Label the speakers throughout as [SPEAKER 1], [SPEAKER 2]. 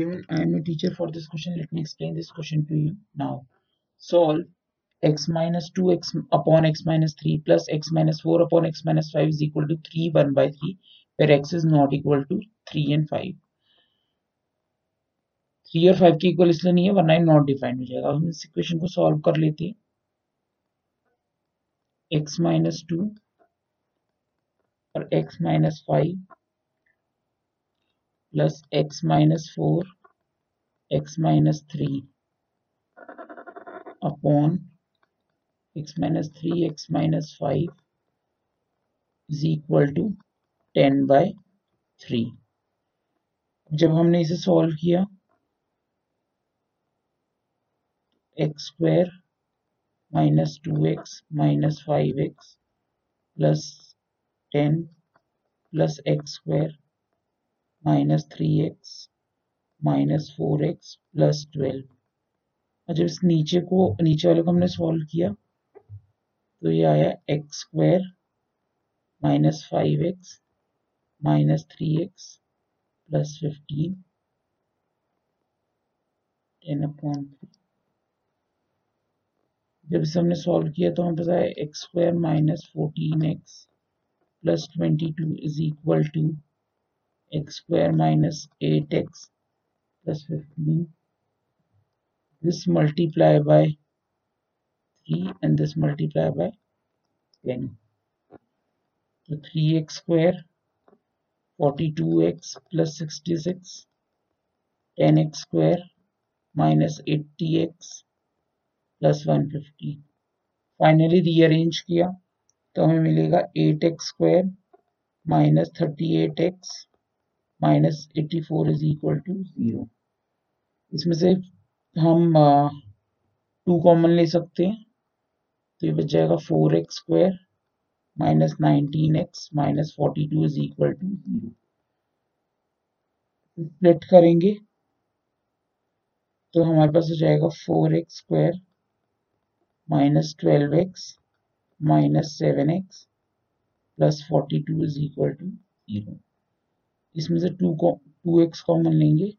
[SPEAKER 1] everyone, I am a teacher for this question. Let me explain this question to you now. Solve x minus 2x upon x minus 3 plus x minus 4 upon x minus 5 is equal to 3 1 by 3 where x is not equal to 3 and 5. 3 और 5 के equal इसलिए नहीं है वरना not defined हो जाएगा हम इस इक्वेशन को सॉल्व कर लेते हैं x माइनस टू और x minus five plus x minus 4 x minus 3 upon x minus 3 x minus 5 is equal to 10 by 3 जब हमने इसे सॉल्व किया x square minus two x minus five x plus ten plus x square minus three x minus four x plus twelve और जब इस नीचे को, नीचे वाले को हमने सॉल्व किया। तो ये आया x square minus five x minus three x plus fifteen ten upon three जब इसे हमने सॉल्व किया तो हमें पता है x square minus fourteen x plus twenty two is equal to x square minus 8x plus 15 this multiply by 3 and this multiply by 10 so 3x square 42x plus 66 10x square minus 80x plus 150 finally rearrange किया तो हमें मिलेगा 8x square minus thirty eight x minus eighty four is equal to zero इसमें से हम two common ले सकते हैं। तो ये बच जाएगा four x square minus nineteen x minus forty two is equal to zero split करेंगे। तो हमारे पास हो जाएगा four x square minus twelve x minus seven x plus forty two is equal to zero इसमें से टू को two x common लेंगे।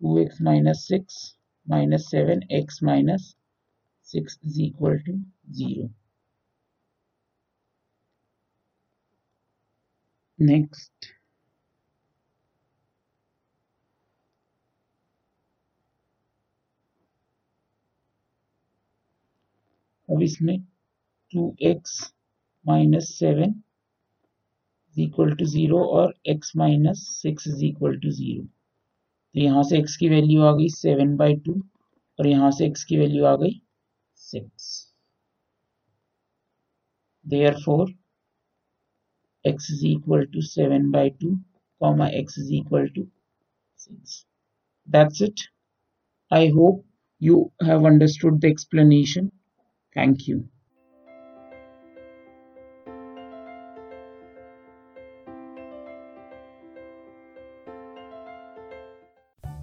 [SPEAKER 1] Two x minus six minus seven x minus six is equal to zero next अब इसमें two x minus seven is equal to zero और x minus six is equal to zero यहाँ से x की value आ गई seven by two और यहाँ से x की वैल्यू आ गई six there four x is equal to seven by two comma x is equal to six that's it I hope you have understood the explanation thank you